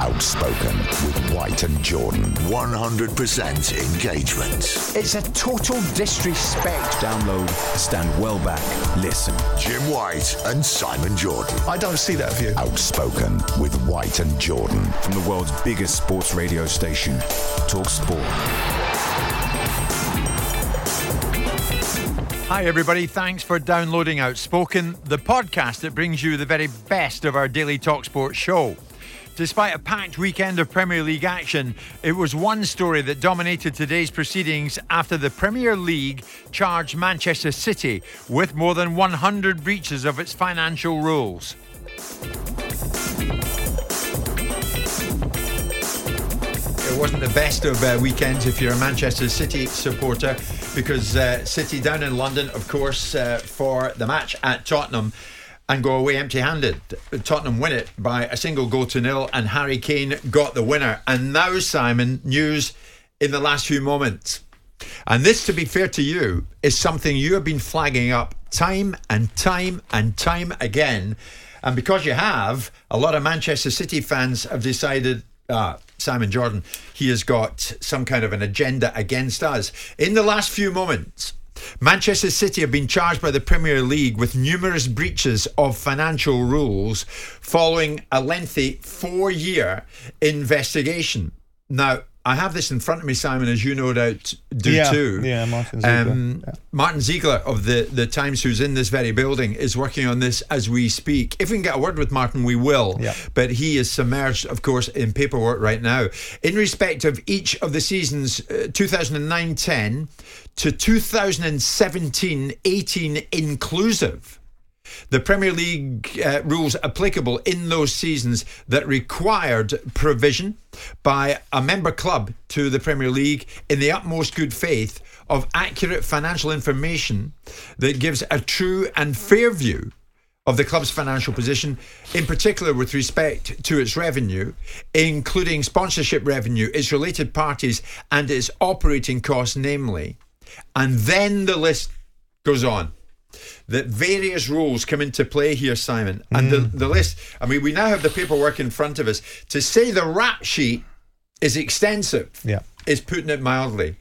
Outspoken with White and Jordan. 100% engagement. It's a total disrespect. Download, stand well back, listen. Jim White and Simon Jordan. I don't see that view. Outspoken with White and Jordan. From the world's biggest sports radio station, Talk Sport. Hi, everybody. Thanks for downloading Outspoken, the podcast that brings you the very best of our daily Talksport show. Despite a packed weekend of Premier League action, it was one story that dominated today's proceedings after the Premier League charged Manchester City with more than 100 breaches of its financial rules. It wasn't the best of uh, weekends if you're a Manchester City supporter because uh, City down in London, of course, uh, for the match at Tottenham and go away empty handed. Tottenham win it by a single goal to nil, and Harry Kane got the winner. And now, Simon, news in the last few moments. And this, to be fair to you, is something you have been flagging up time and time and time again. And because you have, a lot of Manchester City fans have decided, ah, Simon Jordan, he has got some kind of an agenda against us. In the last few moments, Manchester City have been charged by the Premier League with numerous breaches of financial rules following a lengthy four year investigation. Now, I have this in front of me, Simon, as you no doubt do yeah, too. Yeah, Martin Ziegler. Um, yeah. Martin Ziegler of the, the Times, who's in this very building, is working on this as we speak. If we can get a word with Martin, we will. Yeah. But he is submerged, of course, in paperwork right now. In respect of each of the seasons, uh, 2009 10 to 2017 18 inclusive. The Premier League uh, rules applicable in those seasons that required provision by a member club to the Premier League in the utmost good faith of accurate financial information that gives a true and fair view of the club's financial position, in particular with respect to its revenue, including sponsorship revenue, its related parties, and its operating costs, namely. And then the list goes on that various rules come into play here, Simon. And the, the list, I mean, we now have the paperwork in front of us. To say the rap sheet is extensive Yeah. is putting it mildly.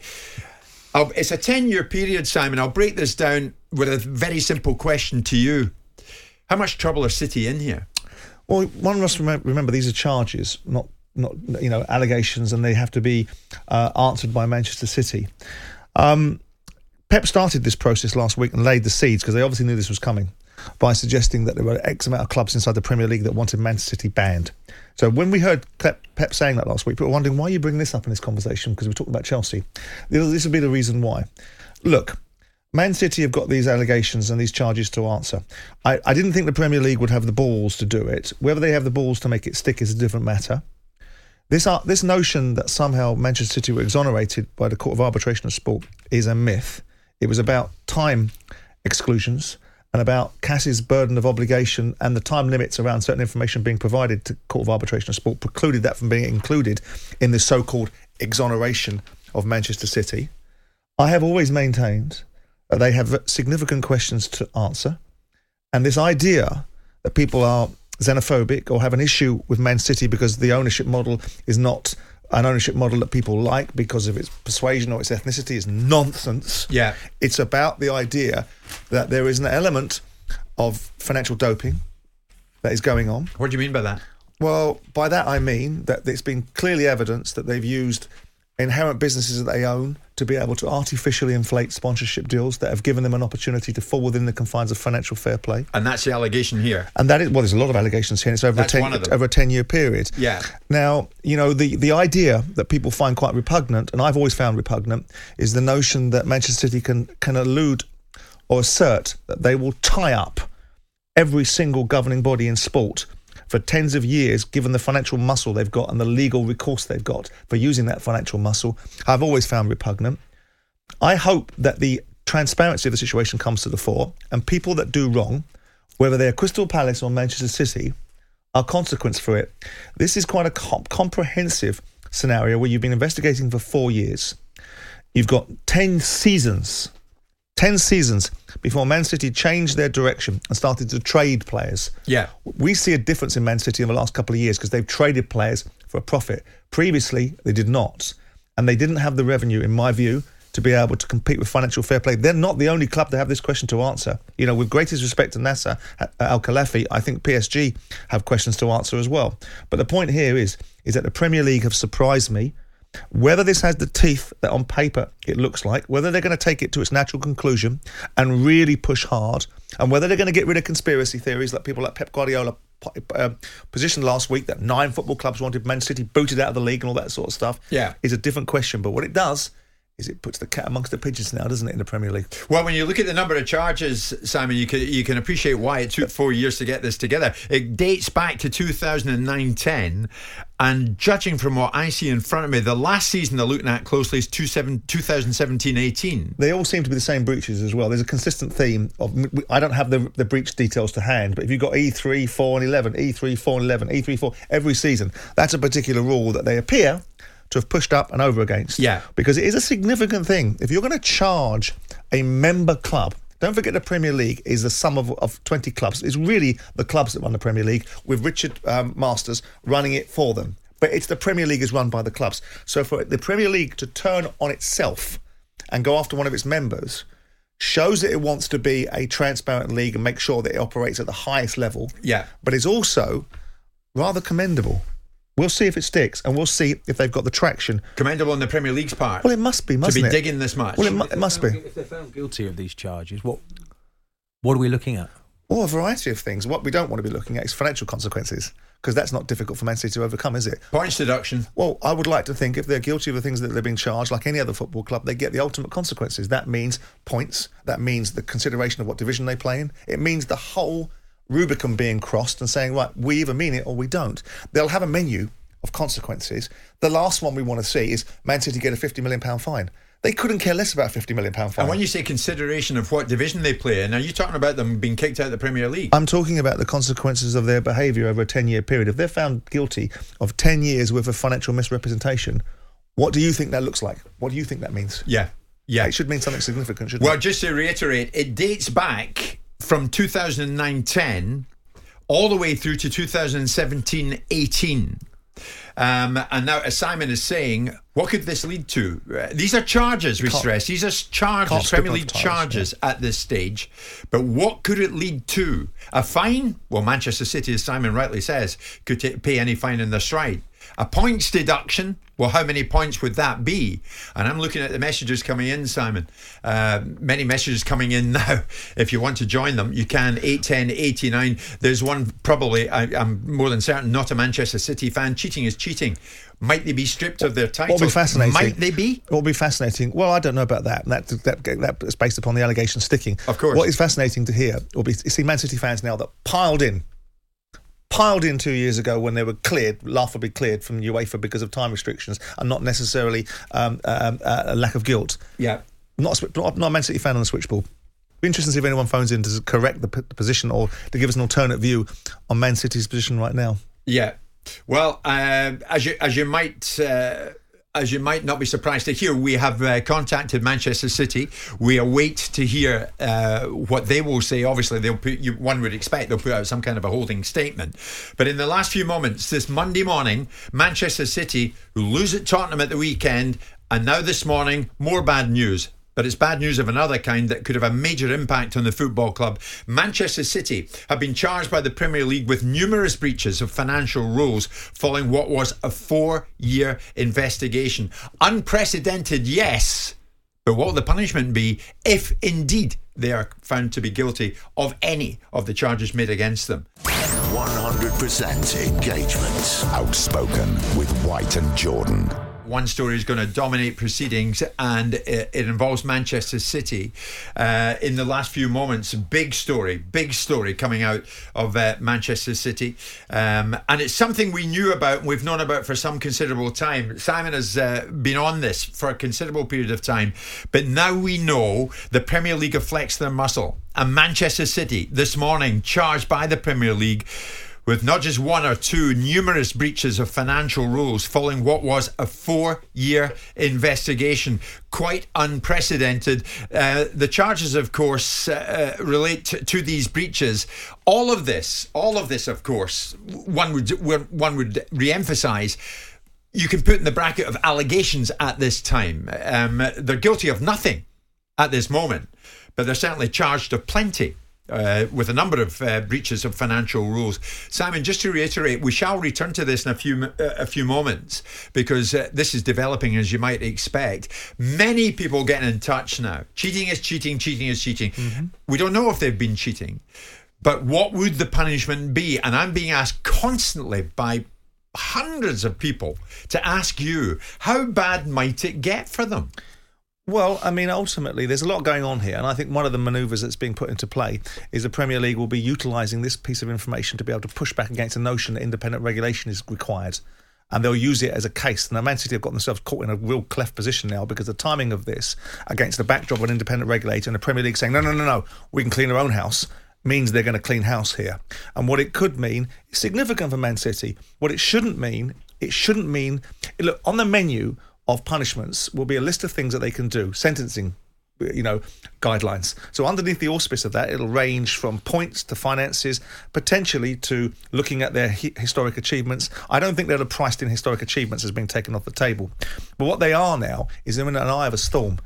I'll, it's a 10 year period, Simon. I'll break this down with a very simple question to you. How much trouble are City in here? Well, one must remember these are charges, not not you know allegations, and they have to be uh, answered by Manchester City. Um, Pep started this process last week and laid the seeds because they obviously knew this was coming by suggesting that there were X amount of clubs inside the Premier League that wanted Manchester City banned. So when we heard Pep, saying that last week, people were wondering why you bringing this up in this conversation because we're talking about Chelsea. This would be the reason why. Look, Man City have got these allegations and these charges to answer. I, I didn't think the Premier League would have the balls to do it. Whether they have the balls to make it stick is a different matter. This uh, this notion that somehow Manchester City were exonerated by the Court of Arbitration of Sport is a myth. It was about time exclusions and about CAS's burden of obligation and the time limits around certain information being provided to Court of Arbitration of Sport precluded that from being included in the so-called exoneration of Manchester City. I have always maintained that they have significant questions to answer, and this idea that people are xenophobic or have an issue with Man City because the ownership model is not an ownership model that people like because of its persuasion or its ethnicity is nonsense. Yeah. It's about the idea that there is an element of financial doping that is going on. What do you mean by that? Well, by that I mean that it's been clearly evidence that they've used inherent businesses that they own to be able to artificially inflate sponsorship deals that have given them an opportunity to fall within the confines of financial fair play. And that's the allegation here. And that is well, there's a lot of allegations here. And it's over That's a ten one of them. over a ten year period. Yeah. Now, you know, the the idea that people find quite repugnant, and I've always found repugnant, is the notion that Manchester City can can elude or assert that they will tie up every single governing body in sport for tens of years, given the financial muscle they've got and the legal recourse they've got for using that financial muscle. I've always found repugnant. I hope that the transparency of the situation comes to the fore and people that do wrong, whether they're Crystal Palace or Manchester City, are consequence for it. This is quite a com- comprehensive scenario where you've been investigating for four years. You've got 10 seasons, 10 seasons before Man City changed their direction and started to trade players. Yeah. We see a difference in Man City in the last couple of years because they've traded players for a profit. Previously, they did not. And they didn't have the revenue, in my view, to be able to compete with financial fair play. They're not the only club to have this question to answer. You know, with greatest respect to Nasser uh, uh, Al-Khelaifi, I think PSG have questions to answer as well. But the point here is, is that the Premier League have surprised me. Whether this has the teeth that on paper it looks like, whether they're going to take it to its natural conclusion and really push hard, and whether they're going to get rid of conspiracy theories like people like Pep Guardiola uh, positioned last week that nine football clubs wanted Man City booted out of the league and all that sort of stuff Yeah. is a different question. But what it does is it puts the cat amongst the pigeons now, doesn't it, in the Premier League? Well, when you look at the number of charges, Simon, you can you can appreciate why it took four years to get this together. It dates back to 2009-10, and judging from what I see in front of me, the last season they're looking at closely is 2017-18. They all seem to be the same breaches as well. There's a consistent theme of. I don't have the the breach details to hand, but if you've got E3, 4, and 11, E3, 4, and 11, E3, 4 every season, that's a particular rule that they appear to have pushed up and over against. Yeah. Because it is a significant thing. If you're going to charge a member club, don't forget the Premier League is the sum of, of 20 clubs. It's really the clubs that run the Premier League with Richard um, Masters running it for them. But it's the Premier League is run by the clubs. So for the Premier League to turn on itself and go after one of its members shows that it wants to be a transparent league and make sure that it operates at the highest level. Yeah. But it's also rather commendable. We'll see if it sticks and we'll see if they've got the traction. Commendable on the Premier League's part. Well, it must be, to mustn't be it? digging this much. Well, it, mu- it must be. If they're found guilty of these charges, what what are we looking at? Or a variety of things. What we don't want to be looking at is financial consequences because that's not difficult for Man City to overcome, is it? Points deduction. Well, I would like to think if they're guilty of the things that they've been charged, like any other football club, they get the ultimate consequences. That means points. That means the consideration of what division they play in. It means the whole Rubicon being crossed and saying, right, we either mean it or we don't. They'll have a menu of consequences. The last one we want to see is Man City get a £50 million fine. They couldn't care less about a £50 million fine. And when you say consideration of what division they play in, are you talking about them being kicked out of the Premier League? I'm talking about the consequences of their behaviour over a 10 year period. If they're found guilty of 10 years worth of financial misrepresentation, what do you think that looks like? What do you think that means? yeah. Yeah. It should mean something significant, shouldn't Well, it? just to reiterate, it dates back from 2009-10 all the way through to 2017-18. Um, and now, as Simon is saying, what could this lead to? Uh, these are charges, we stress. These are charges, Premier League charges at this stage. But what could it lead to? A fine? Well, Manchester City, as Simon rightly says, could ta pay any fine in their stride. A points deduction? Well, how many points would that be? And I'm looking at the messages coming in, Simon. Uh, many messages coming in now. If you want to join them, you can. 810 89. There's one probably, I, I'm more than certain, not a Manchester City fan. Cheating is cheating. Might they be stripped of their title? What will be fascinating? Might they be? What will be fascinating? Well, I don't know about that. That that that's based upon the allegation sticking. Of course. What is fascinating to hear will be you see Man City fans now that piled in, piled in two years ago when they were cleared, laughably cleared from UEFA because of time restrictions and not necessarily um, um, uh, a lack of guilt. Yeah. Not a, not, a Man City fan on the switchboard. Be interesting to see if anyone phones in to correct the, p- the position or to give us an alternate view on Man City's position right now. Yeah. Well, uh, as you as you might. Uh, as you might not be surprised to hear, we have uh, contacted Manchester City. We await to hear uh, what they will say. Obviously, they'll put. You, one would expect they'll put out some kind of a holding statement. But in the last few moments, this Monday morning, Manchester City lose at Tottenham at the weekend, and now this morning, more bad news. But it's bad news of another kind that could have a major impact on the football club. Manchester City have been charged by the Premier League with numerous breaches of financial rules following what was a four year investigation. Unprecedented, yes. But what will the punishment be if indeed they are found to be guilty of any of the charges made against them? 100% engagement. Outspoken with White and Jordan. One story is going to dominate proceedings, and it, it involves Manchester City. Uh, in the last few moments, big story, big story coming out of uh, Manchester City, um, and it's something we knew about, and we've known about for some considerable time. Simon has uh, been on this for a considerable period of time, but now we know the Premier League have flexed their muscle, and Manchester City this morning charged by the Premier League with not just one or two, numerous breaches of financial rules following what was a four year investigation. Quite unprecedented. Uh, the charges, of course, uh, relate to, to these breaches. All of this, all of this, of course, one would, one would re emphasize you can put in the bracket of allegations at this time. Um, they're guilty of nothing at this moment, but they're certainly charged of plenty. Uh, with a number of uh, breaches of financial rules, Simon. Just to reiterate, we shall return to this in a few uh, a few moments because uh, this is developing as you might expect. Many people getting in touch now. Cheating is cheating. Cheating is cheating. We don't know if they've been cheating, but what would the punishment be? And I'm being asked constantly by hundreds of people to ask you how bad might it get for them? Well, I mean, ultimately, there's a lot going on here, and I think one of the manoeuvres that's being put into play is the Premier League will be utilising this piece of information to be able to push back against a notion that independent regulation is required. And they'll use it as a case. Now, Man City have got themselves caught in a real cleft position now because the timing of this, against the backdrop of an independent regulator and the Premier League saying, no, no, no, no, we can clean our own house, means they're going to clean house here. And what it could mean is significant for Man City. What it shouldn't mean, it shouldn't mean, look, on the menu of punishments will be a list of things that they can do, sentencing, you know, guidelines. So underneath the auspice of that, it'll range from points to finances, potentially to looking at their hi- historic achievements. I don't think they're priced in historic achievements as being taken off the table, but what they are now is in an eye of a storm.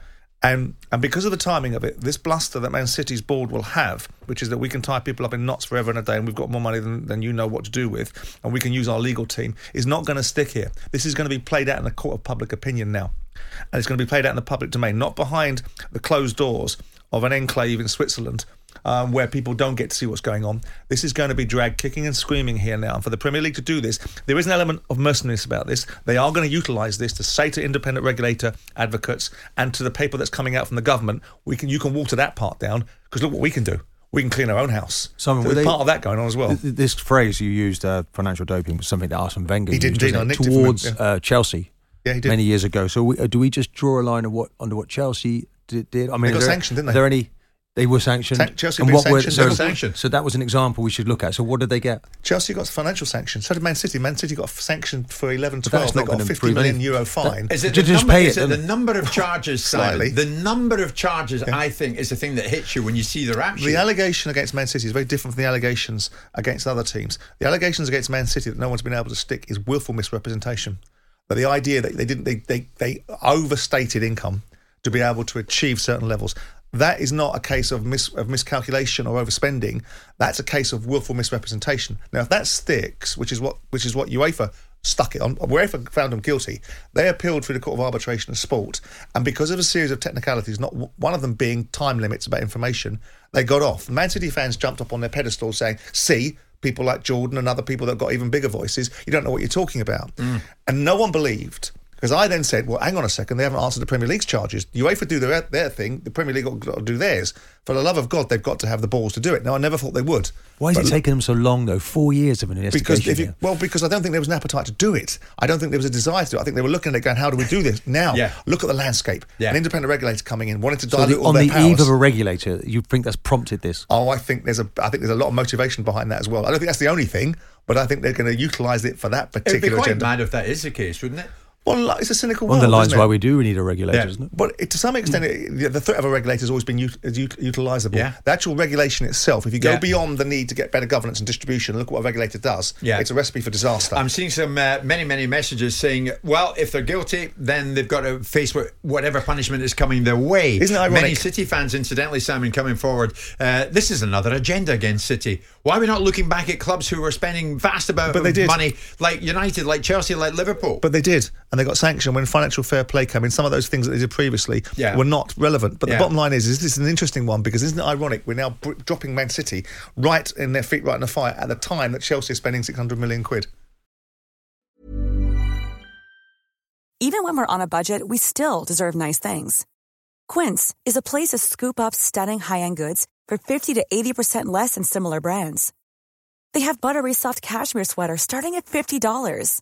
And and because of the timing of it, this bluster that Man City's board will have, which is that we can tie people up in knots forever and a day, and we've got more money than, than you know what to do with, and we can use our legal team, is not going to stick here. This is going to be played out in the court of public opinion now, and it's going to be played out in the public domain, not behind the closed doors of an enclave in Switzerland. Um, where people don't get to see what's going on. This is going to be dragged kicking and screaming here now. And for the Premier League to do this, there is an element of mercenariness about this. They are going to utilise this to say to independent regulator advocates and to the paper that's coming out from the government, we can you can water that part down because look what we can do. We can clean our own house. Simon, there's they- part of that going on as well. Th- th- This phrase you used, uh, financial doping, was something that Arsene Wenger He did used indeed, wasn't it, from him, towards yeah. uh, Chelsea Yeah, many years ago. So we, uh, do we just draw a line of what under what Chelsea did? did? I mean, They got there, sanctioned, didn't are they? there any? They were sanctioned. San- Chelsea and were what were sanctioned, so, sanctioned. so that was an example we should look at. So what did they get? Chelsea got financial sanctions. So did Man City. Man City got sanctioned for 11 But 12. that's They got a gonna 50 prove million anything. euro fine. Is it Just- the just number, pay is it, it the number of charges, Slightly. Simon? The number of charges, I think, is the thing that hits you when you see the rap sheet. The allegation against Man City is very different from the allegations against other teams. The allegations against Man City that no one's been able to stick is willful misrepresentation. But the idea that they didn't, they, they, they overstated income to be able to achieve certain levels. That is not a case of, mis, of miscalculation or overspending. That's a case of willful misrepresentation. Now, if that sticks, which is what which is what UEFA stuck it on, UEFA found them guilty. They appealed through the Court of Arbitration of Sport, and because of a series of technicalities, not w- one of them being time limits about information, they got off. Man City fans jumped up on their pedestal saying, "See." People like Jordan and other people that got even bigger voices, you don't know what you're talking about. Mm. And no one believed because I then said, well, hang on a second, they haven't answered the Premier League's charges. UEFA do their, their thing, the Premier League got to do theirs. For the love of God, they've got to have the balls to do it. Now, I never thought they would. Why is But it taking them so long though? Four years of an investigation. Because if you, well, because I don't think there was an appetite to do it. I don't think there was a desire to do it. I think they were looking at it going, how do we do this? Now, Yeah. look at the landscape. Yeah. An independent regulator coming in, wanting to So dilute the- all on their the powers. eve of a regulator, you think that's prompted this? Oh, I think there's a I think there's a lot of motivation behind that as well. I don't think that's the only thing, but I think they're going to utilise it for that particular. It'd be particular quite agenda. mad if that is the case, wouldn't it? Well, it's a cynical One of world. the lines isn't it? why we do need a regulator, Yeah. isn't it? But it, to some extent, it, the, the threat of a regulator has always been ut- utilisable. Yeah. The actual regulation itself, if you go Yeah. beyond the need to get better governance and distribution, look what a regulator does. Yeah. It's a recipe for disaster. I'm seeing some uh, many, many messages saying, well, if they're guilty, then they've got to face whatever punishment is coming their way. Isn't it ironic? Many City fans, incidentally, Simon, coming forward, uh, this is another agenda against City. Why are we not looking back at clubs who were spending vast amount But they of did. money, like United, like Chelsea, like Liverpool? but they did, and they got sanctioned when financial fair play came in. Some of those things that they did previously Yeah. were not relevant. But Yeah. the bottom line is, is this is an interesting one because isn't it ironic? We're now br- dropping Man City right in their feet, right in the fire at the time that Chelsea is spending 600 million quid. Even when we're on a budget, we still deserve nice things. Quince is a place to scoop up stunning high-end goods for 50 to 80% less than similar brands. They have buttery soft cashmere sweaters starting at $50,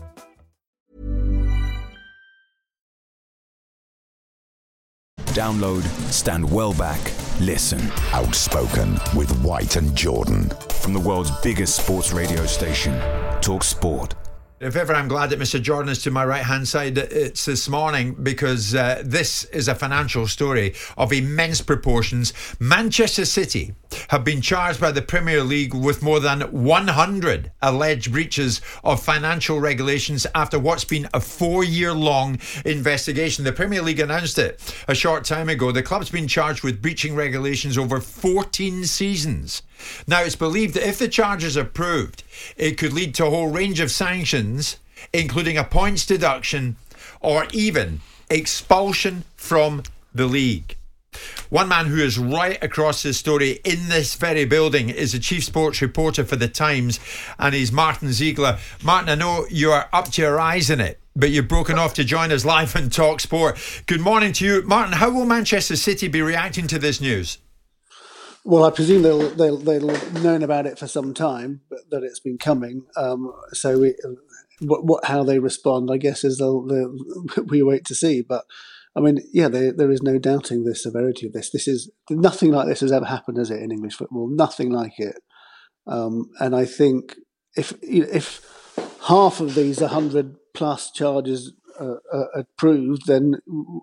Download, stand well back, listen. Outspoken with White and Jordan. From the world's biggest sports radio station, Talk Sport. If ever I'm glad that Mr. Jordan is to my right hand side, it's this morning because uh, this is a financial story of immense proportions. Manchester City have been charged by the Premier League with more than 100 alleged breaches of financial regulations after what's been a four year long investigation. The Premier League announced it a short time ago. The club's been charged with breaching regulations over 14 seasons. Now, it's believed that if the charges are proved, it could lead to a whole range of sanctions, including a points deduction or even expulsion from the league. One man who is right across this story in this very building is the chief sports reporter for The Times, and he's Martin Ziegler. Martin, I know you are up to your eyes in it, but you've broken off to join us live on Talk Sport. Good morning to you. Martin, how will Manchester City be reacting to this news? Well, I presume they'll they'll they'll known about it for some time, but that it's been coming. Um, so we, what, what how they respond, I guess, is they'll, they'll we wait to see. But I mean, yeah, there there is no doubting the severity of this. This is nothing like this has ever happened, has it, in English football? Nothing like it. Um, and I think if if half of these hundred plus charges uh, are proved, then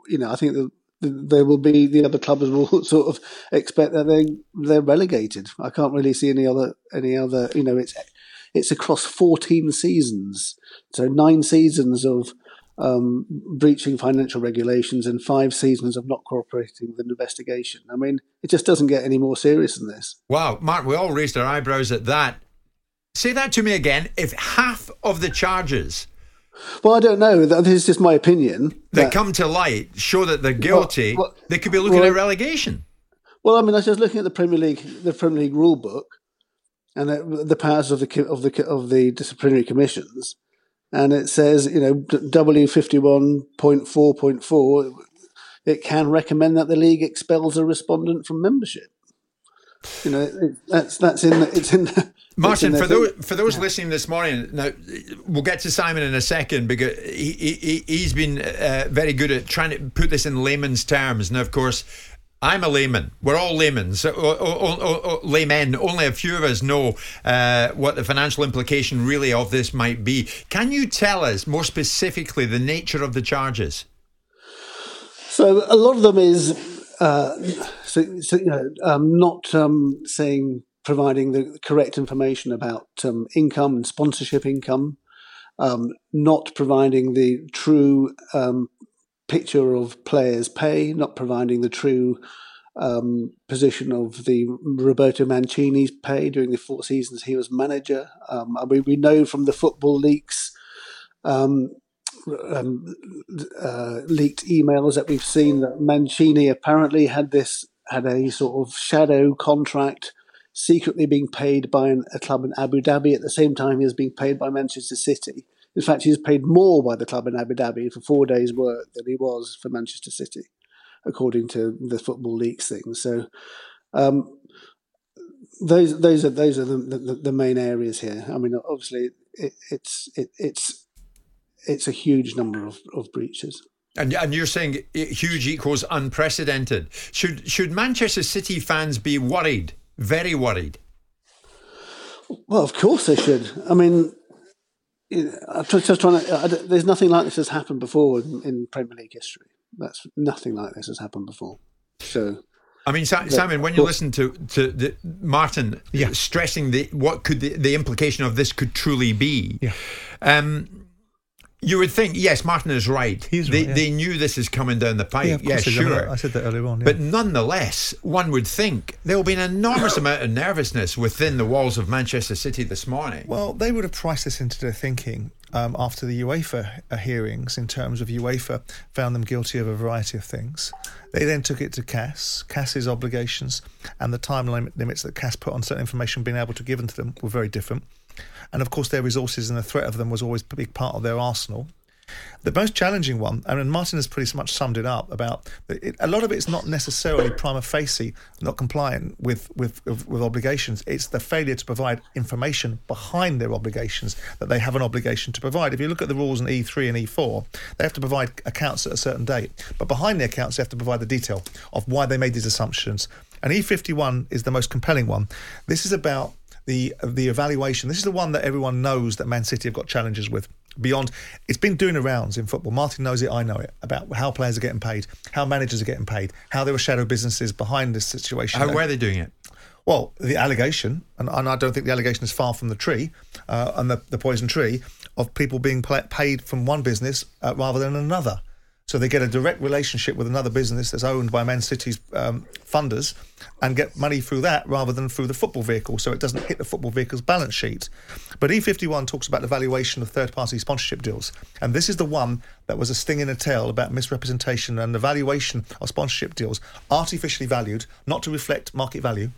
you know I think that there will be the other clubs will sort of expect that they they're relegated. I can't really see any other any other you know it's it's across 14 seasons, so nine seasons of um, breaching financial regulations and five seasons of not cooperating with an investigation. I mean, it just doesn't get any more serious than this. Wow, Mark, we all raised our eyebrows at that. Say that to me again. If half of the charges well, I don't know. This is just my opinion. They that come to light show that they're guilty. Well, well, they could be looking well, at relegation. Well, I mean, I was just looking at the Premier League, the Premier League rule book, and the, the powers of the of the of the disciplinary commissions, and it says, you know, W fifty one point four point four, it can recommend that the league expels a respondent from membership. You know, it, that's that's in the, it's in the, Martin, for those for those yeah. listening this morning, now we'll get to Simon in a second because he, he he's been uh, very good at trying to put this in layman's terms. Now, of course, I'm a layman. We're all laymen. So, laymen. Only a few of us know uh, what the financial implication really of this might be. Can you tell us more specifically the nature of the charges? So a lot of them is so, so, you know, um, not um, saying providing the correct information about um, income and sponsorship income, um, not providing the true um, picture of players' pay, not providing the true um, position of the Roberto Mancini's pay during the four seasons he was manager. I mean, we know from the football leaks. Um, um, uh, leaked emails that we've seen that Mancini apparently had this had a sort of shadow contract secretly being paid by an, a club in Abu Dhabi at the same time he was being paid by Manchester City. In fact, he was paid more by the club in Abu Dhabi for four days' work than he was for Manchester City, according to the football leaks thing. So, um, those those are those are the, the, the, main areas here. I mean, obviously, it, it's it, it's it's a huge number of, of breaches. And, and you're saying huge equals unprecedented. Should should Manchester City fans be worried? Very worried. Well, of course they should. I mean, I'm just trying to. there's nothing like this has happened before in, in, Premier League history. That's nothing like this has happened before. So. I mean, Simon, when you listen to to the, Martin yeah. stressing the what could the, the implication of this could truly be, yeah. um, you would think, yes, Martin is right. He's they, right. Yeah. They knew this is coming down the pipe. Yeah, sure. I said that earlier on. Yeah. But nonetheless, one would think there will be an enormous amount of nervousness within the walls of Manchester City this morning. Well, they would have priced this into their thinking um, after the UEFA uh, hearings, in terms of UEFA found them guilty of a variety of things. They then took it to CAS. CAS's obligations and the time limits that CAS put on certain information being able to give to them were very different. And of course, their resources and the threat of them was always a big part of their arsenal. The most challenging one, I mean, Martin has pretty much summed it up about it, a lot of it's not necessarily prima facie not compliant with, with, with obligations. It's the failure to provide information behind their obligations that they have an obligation to provide. If you look at the rules in E3 and E4, they have to provide accounts at a certain date, but behind the accounts, they have to provide the detail of why they made these assumptions. And E51 is the most compelling one. This is about the the evaluation. This is the one that everyone knows that Man City have got challenges with. Beyond, it's been doing the rounds in football. Martin knows it. I know it about how players are getting paid, how managers are getting paid, how there were shadow businesses behind this situation. How are they doing it? Well, the allegation, and, and I don't think the allegation is far from the tree, uh, and the, the poison tree of people being paid from one business uh, rather than another. So they get a direct relationship with another business that's owned by Man City's um, funders and get money through that rather than through the football vehicle. So it doesn't hit the football vehicle's balance sheet. But E51 talks about the valuation of third party sponsorship deals. And this is the one that was a sting in a tail about misrepresentation and the valuation of sponsorship deals, artificially valued, not to reflect market value,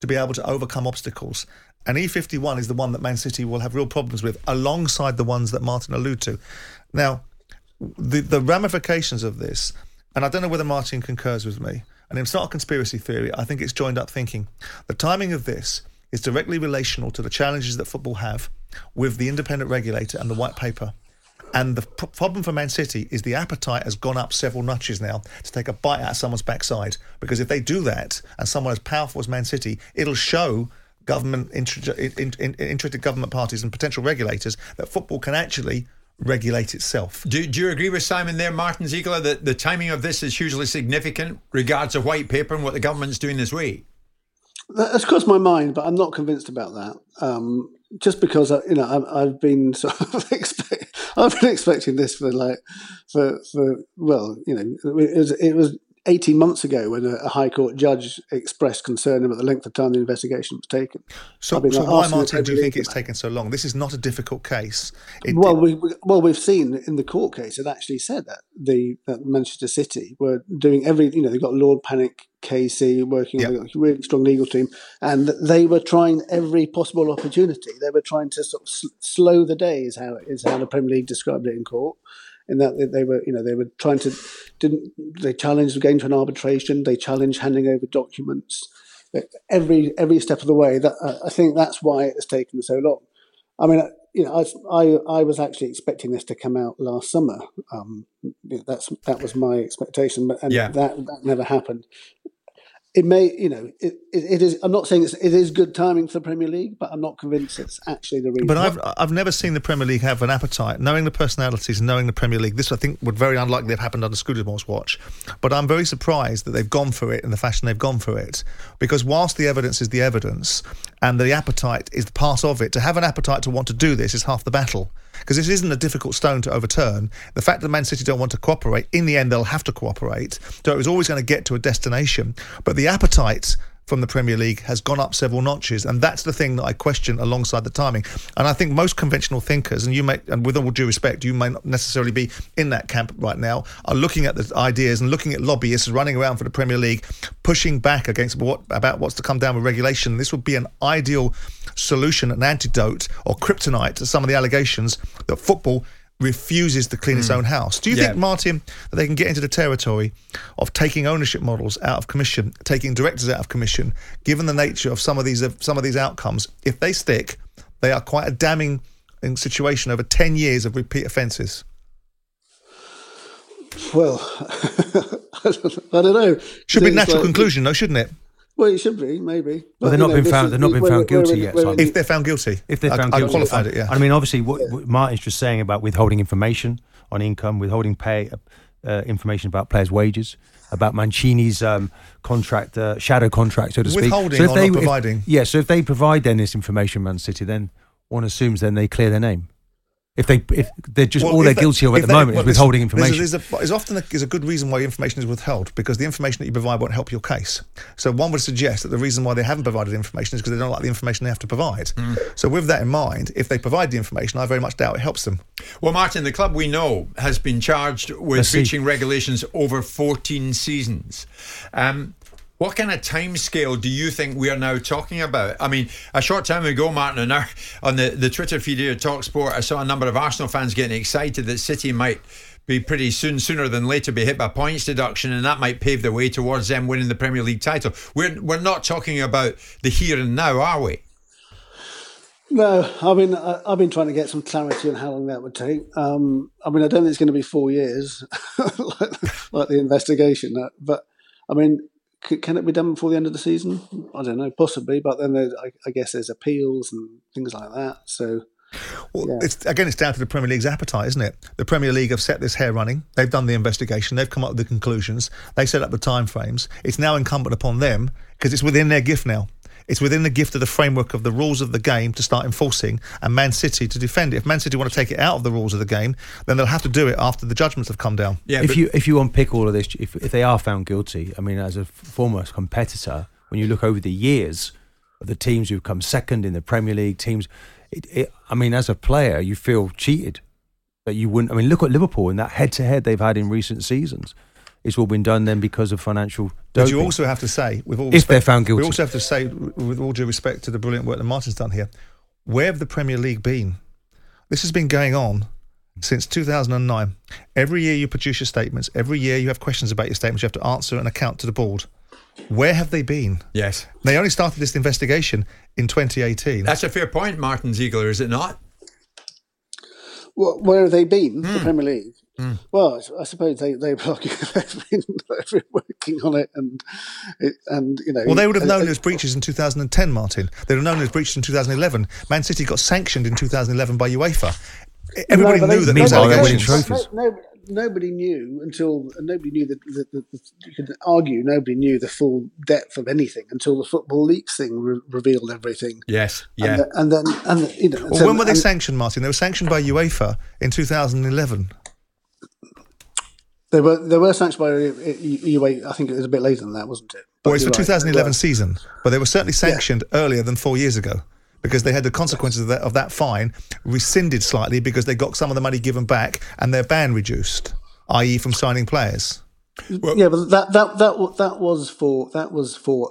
to be able to overcome obstacles. And E51 is the one that Man City will have real problems with, alongside the ones that Martin alluded to. Now, the, the ramifications of this, and I don't know whether Martin concurs with me, and it's not a conspiracy theory, I think it's joined up thinking. The timing of this is directly relational to the challenges that football have with the independent regulator and the white paper. And the p- problem for Man City is the appetite has gone up several notches now to take a bite out of someone's backside. Because if they do that, and someone as powerful as Man City, it'll show government interested government parties and potential regulators that football can actually regulate itself. Do, do you agree with Simon there, Martin Ziegler, that the timing of this is hugely significant regards to white paper and what the government's doing this week? That's crossed my mind, but I'm not convinced about that. Um, just because uh, you know I've, I've been sort of expect, I've been expecting this for like for for well you know it was, it was 18 months ago when a, a, High Court judge expressed concern about the length of time the investigation was taken. So, so like why, Martin, do you think it's taken so long? This is not a difficult case. It, well, we, well, we've seen in the court case, it actually said that the that Manchester City were doing every, you know, they've got Lord Pannick, KC working yep. with a really strong legal team, and they were trying every possible opportunity. They were trying to sort of sl- slow the day, is how, is how the Premier League described it in court in that they were, you know, they were trying to didn't they challenged going to an arbitration, they challenged handing over documents, every every step of the way. That uh, I think that's why it has taken so long. I mean, you know, I, I, I was actually expecting this to come out last summer. Um, that's that was my expectation, but and yeah. that that never happened. It may, you know, it, it, is. I'm not saying it's, it is good timing for the Premier League, but I'm not convinced it's actually the reason. But I've I've never seen the Premier League have an appetite, knowing the personalities, knowing the Premier League. This I think would very unlikely have happened under Scudamores' watch. But I'm very surprised that they've gone for it in the fashion they've gone for it, because whilst the evidence is the evidence, and the appetite is part of it, to have an appetite to want to do this is half the battle. Because this isn't a difficult stone to overturn. The fact that Man City don't want to cooperate, in the end, they'll have to cooperate. So it was always going to get to a destination. But the appetite from the Premier League has gone up several notches, and that's the thing that I question alongside the timing. And I think most conventional thinkers, and you may, and with all due respect, you may not necessarily be in that camp right now, are looking at the ideas and looking at lobbyists running around for the Premier League, pushing back against what about what's to come down with regulation. This would be an ideal solution, an antidote or kryptonite to some of the allegations that football refuses to clean its hmm. own house. Do you Yeah. think, Martin, that they can get into the territory of taking ownership models out of commission, taking directors out of commission, given the nature of some of these of some of these outcomes? If they stick, they are quite a damning um, situation over ten years of repeat offences. well, I don't know. Should be a natural like- conclusion, though, shouldn't it? Well, it should be maybe. Well, they've you not know, been found- is- they've not been found guilty in- yet, so If they're found guilty, If they're I- found I, guilty, qualified it, yeah. I mean, obviously, what, what Martin's just saying about withholding information on income, withholding pay, uh, information about players' wages, about Mancini's um, contract, uh, shadow contract, so to speak. Withholding so if or they, not if- providing? yeah, so if they provide then this information, Man City, then one assumes then they clear their name. If they, if they're just Well, all they're they- guilty of at the moment well, is withholding there's- there's- information. There's, a, there's often a, there's a good reason why information is withheld because the information that you provide won't help your case. So one would suggest that the reason why they haven't provided information is because they don't like the information they have to provide. Mm. So with that in mind, if they provide the information, I very much doubt it helps them. Well, Martin, the club we know has been charged with breaching regulations over 14 seasons. Um, what kind of time scale do you think we are now talking about? I mean, a short time ago, Martin, on, on the, the Twitter feed here at TalkSport, I saw a number of Arsenal fans getting excited that City might be pretty soon, sooner than later, be hit by points deduction, and that might pave the way towards them winning the Premier League title. We're, we're not talking about the here and now, are we? No, I mean, I've been trying to get some clarity on how long that would take. Um, I mean, I don't think it's going to be four years, like, like the investigation. uh, But I mean, c- can it be done before the end of the season? I don't know, possibly. But then there's, I, I guess there's appeals and things like that. So Well, Yeah. it's again, it's down to the Premier League's appetite, isn't it? The Premier League have set this hair running. They've done the investigation. They've come up with the conclusions. They set up the timeframes. It's now incumbent upon them because it's within their gift now. It's within the gift of the framework of the rules of the game to start enforcing, and Man City to defend it. If Man City want to take it out of the rules of the game, then they'll have to do it after the judgments have come down. Yeah, if but- you if you unpick all of this, if if they are found guilty, I mean, as a former competitor, when you look over the years of the teams who've come second in the Premier League, teams, it, it, I mean, as a player, you feel cheated that you wouldn't. I mean, look at Liverpool and that head to head they've had in recent seasons. It's all been done then because of financial. Doping. But you also have to say, with all If respect, they're found guilty. we also have to say, with all due respect to the brilliant work that Martin's done here, where have the Premier League been? This has been going on since 2009. Every year you produce your statements. Every year you have questions about your statements. You have to answer and account to the board. Where have they been? yes. They only started this investigation in 2018. That's a fair point, Martin Ziegler, is it not? Wh- where have they been? Hmm. The Premier League. Mm. Well, I suppose they they've, they've, been, they've been working on it, and and you know. well, they would have known there was breaches in 2010, Martin. They would have known was breaches in 2011. Man City got sanctioned in 2011 by UEFA. Everybody No, knew they- that Meanwhile, they're winning allegations. trophies. No, no, nobody knew until nobody knew that you could argue nobody knew the full depth of anything until the football leaks thing re- revealed everything. Yes. And, Yeah. the- and then and you know. Well, so- when were they and sanctioned, Martin? They were sanctioned by UEFA in 2011. They were they were sanctioned by UEFA. I think it was a bit later than that, wasn't it? But Well, it's for right, 2011 they season, but they were certainly sanctioned earlier than four years ago because they had the consequences of that, of that fine rescinded slightly because they got some of the money given back and their ban reduced, i.e., from signing players. yeah, but that that that that was for that was for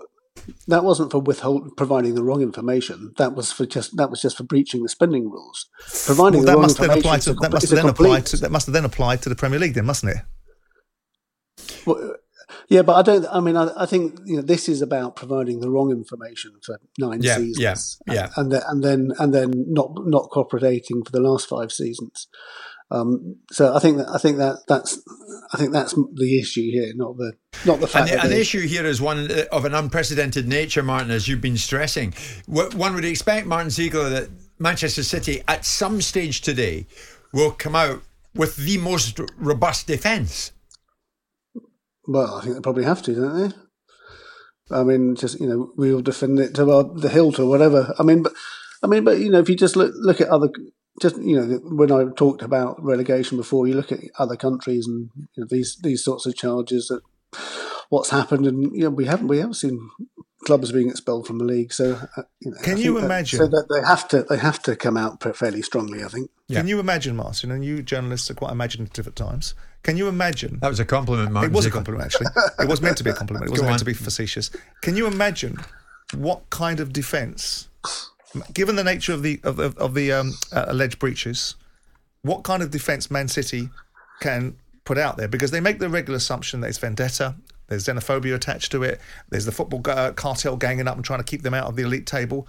that wasn't for withhold providing the wrong information. That was for just that was just for breaching the spending rules. Providing Well, the that wrong must then information apply to that must then apply to that must have then apply to the Premier League, then, mustn't it? Well, yeah, but I don't. I mean, I, I think you know this is about providing the wrong information for nine Yeah, seasons. yeah, yeah. and then and then and then not not cooperating for the last five seasons. Um, so I think that I think that that's I think that's the issue here, not the not the fact. And that the, they- an issue here is one uh, of an unprecedented nature, Martin, as you've been stressing. One would expect, Martin Ziegler, that Manchester City at some stage today will come out with the most robust defence. Well, I think they probably have to, don't they? I mean, just you know, we'll defend it to our, the hilt or whatever. I mean, but I mean, but you know, if you just look look at other, just you know, when I talked about relegation before, you look at other countries and you know, these these sorts of charges that what's happened, and you know, we haven't we haven't seen clubs being expelled from the league. So, uh, you know, Can I you think that- imagine- So that they have to they have to come out fairly strongly. I think. Can you imagine, Martin? And you journalists are quite imaginative at times. Can you imagine? That was a compliment, Martin. It was a compliment, actually. It was meant to be a compliment. It wasn't meant to be facetious. Can you imagine what kind of defence, given the nature of the of, of, of the um, uh, alleged breaches, what kind of defence Man City can put out there? Because they make the regular assumption that it's vendetta. There's xenophobia attached to it. There's the football uh, cartel ganging up and trying to keep them out of the elite table.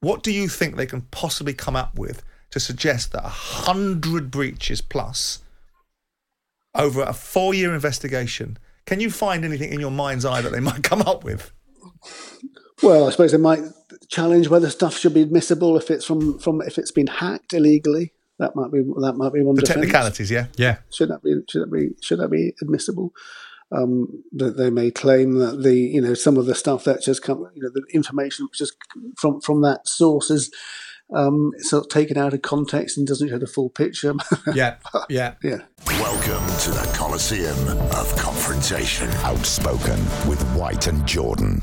What do you think they can possibly come up with to suggest that a hundred breaches plus over a four-year investigation? Can you find anything in your mind's eye that they might come up with? Well, I suppose they might challenge whether stuff should be admissible if it's from, from if it's been hacked illegally. That might be that might be one of The defence. technicalities, yeah. Yeah. Should that be should that be should that be admissible? Um, that they may claim that the you know some of the stuff that just come you know the information which just from from that source is um, sort of taken out of context and doesn't show the full picture. Yeah, yeah. yeah. Welcome to the Coliseum of Confrontation. Outspoken with White and Jordan.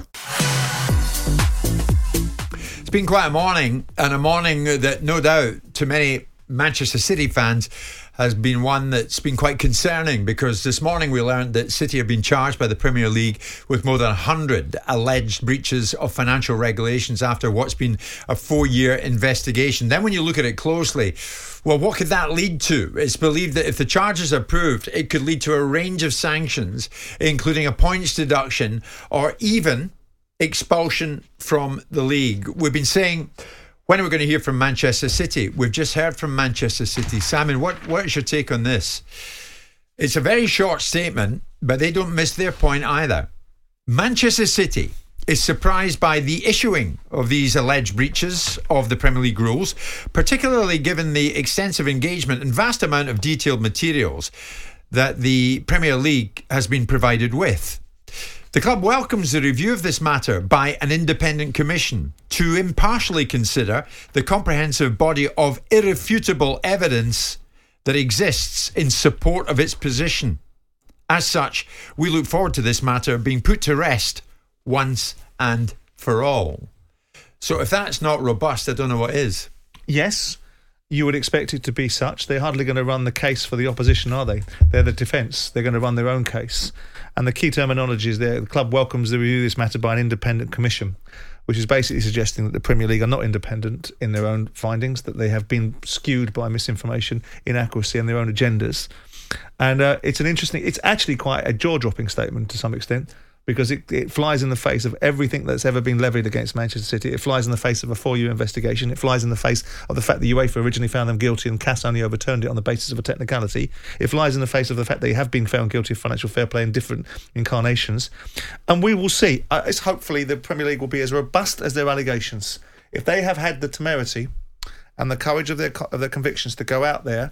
It's been quite a morning, and a morning that no doubt to many Manchester City fans has been one that's been quite concerning because this morning we learned that City have been charged by the Premier League with more than 100 alleged breaches of financial regulations after what's been a four year investigation. Then, when you look at it closely, well, what could that lead to? It's believed that if the charges are proved, it could lead to a range of sanctions, including a points deduction or even expulsion from the league. We've been saying when are we going to hear from Manchester City? We've just heard from Manchester City. Simon, what, what is your take on this? It's a very short statement, but they don't miss their point either. Manchester City is surprised by the issuing of these alleged breaches of the Premier League rules, particularly given the extensive engagement and vast amount of detailed materials that the Premier League has been provided with. The club welcomes the review of this matter by an independent commission to impartially consider the comprehensive body of irrefutable evidence that exists in support of its position. As such, we look forward to this matter being put to rest once and for all. So, if that's not robust, I don't know what is. Yes, you would expect it to be such. They're hardly going to run the case for the opposition, are they? They're the defence. They're going to run their own case. And the key terminology is there. The club welcomes the review of this matter by an independent commission, which is basically suggesting that the Premier League are not independent in their own findings, that they have been skewed by misinformation, inaccuracy, and their own agendas. And uh, it's an interesting, it's actually quite a jaw dropping statement to some extent because it, it flies in the face of everything that's ever been levied against Manchester City. It flies in the face of a four year investigation. It flies in the face of the fact that UEFA originally found them guilty and CAS only overturned it on the basis of a technicality. It flies in the face of the fact they have been found guilty of financial fair play in different incarnations. And we will see. Uh, it's hopefully the Premier League will be as robust as their allegations. If they have had the temerity and the courage of their, of their convictions to go out there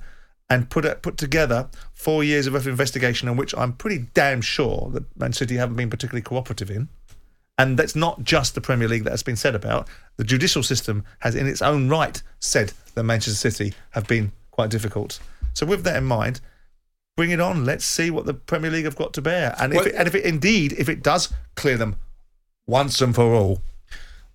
and put it, put together four years of investigation, in which I'm pretty damn sure that Man City haven't been particularly cooperative in. And that's not just the Premier League that has been said about. The judicial system has, in its own right, said that Manchester City have been quite difficult. So, with that in mind, bring it on. Let's see what the Premier League have got to bear. And if, Well- it, and if it indeed, if it does clear them once and for all,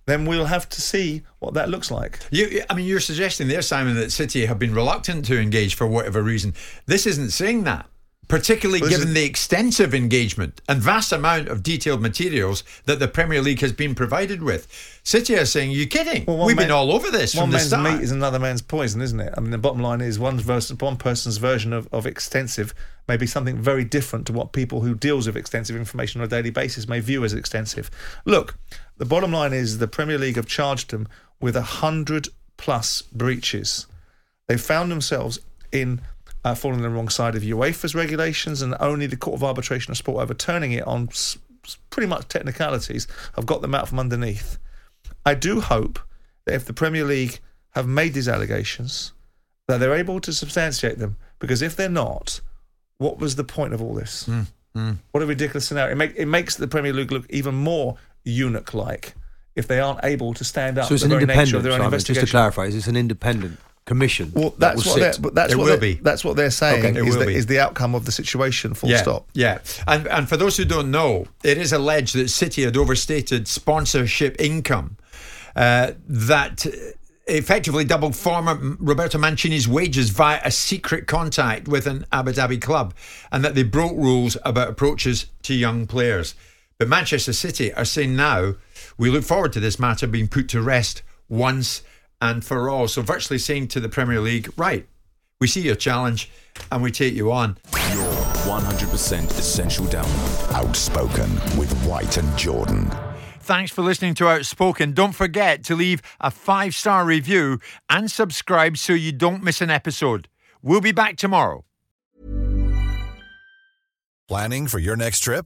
then we'll have to see what that looks like. You, I mean, you're suggesting there, Simon, that City have been reluctant to engage for whatever reason. This isn't saying that, particularly this given is- the extensive engagement and vast amount of detailed materials that the Premier League has been provided with. City are saying, "You kidding? Well, We've been all over this One from the man's meat is another man's poison, isn't it? I mean, the bottom line is one, vers- one person's version of, of extensive may be something very different to what people who deals with extensive information on a daily basis may view as extensive. Look, the bottom line is the Premier League have charged them with a hundred plus breaches. They found themselves in uh, falling on the wrong side of UEFA's regulations, and only the Court of Arbitration of Sport overturning it on s- pretty much technicalities have got them out from underneath. I do hope that if the Premier League have made these allegations, that they're able to substantiate them. Because if they're not, what was the point of all this? What a ridiculous scenario! It, make, it makes the Premier League look even more eunuch-like if they aren't able to stand up. So it's the an very nature independent. of their own Simon, just to clarify, is it's an independent commission? Well, that that's will what they're, sit? but that's It what will they're- be. That's what they're saying. Okay, is, the, is the outcome of the situation. Full yeah, stop. Yeah, and and for those who don't know, it is alleged that City had overstated sponsorship income uh, that effectively doubled former Roberto Mancini's wages via a secret contact with an Abu Dhabi club, and that they broke rules about approaches to young players. But Manchester City are saying now we look forward to this matter being put to rest once and for all. So virtually saying to the Premier League, right, we see your challenge and we take you on. Your 100% essential download. Outspoken with White and Jordan. Thanks for listening to Outspoken. Don't forget to leave a five star review and subscribe so you don't miss an episode. We'll be back tomorrow. Planning for your next trip?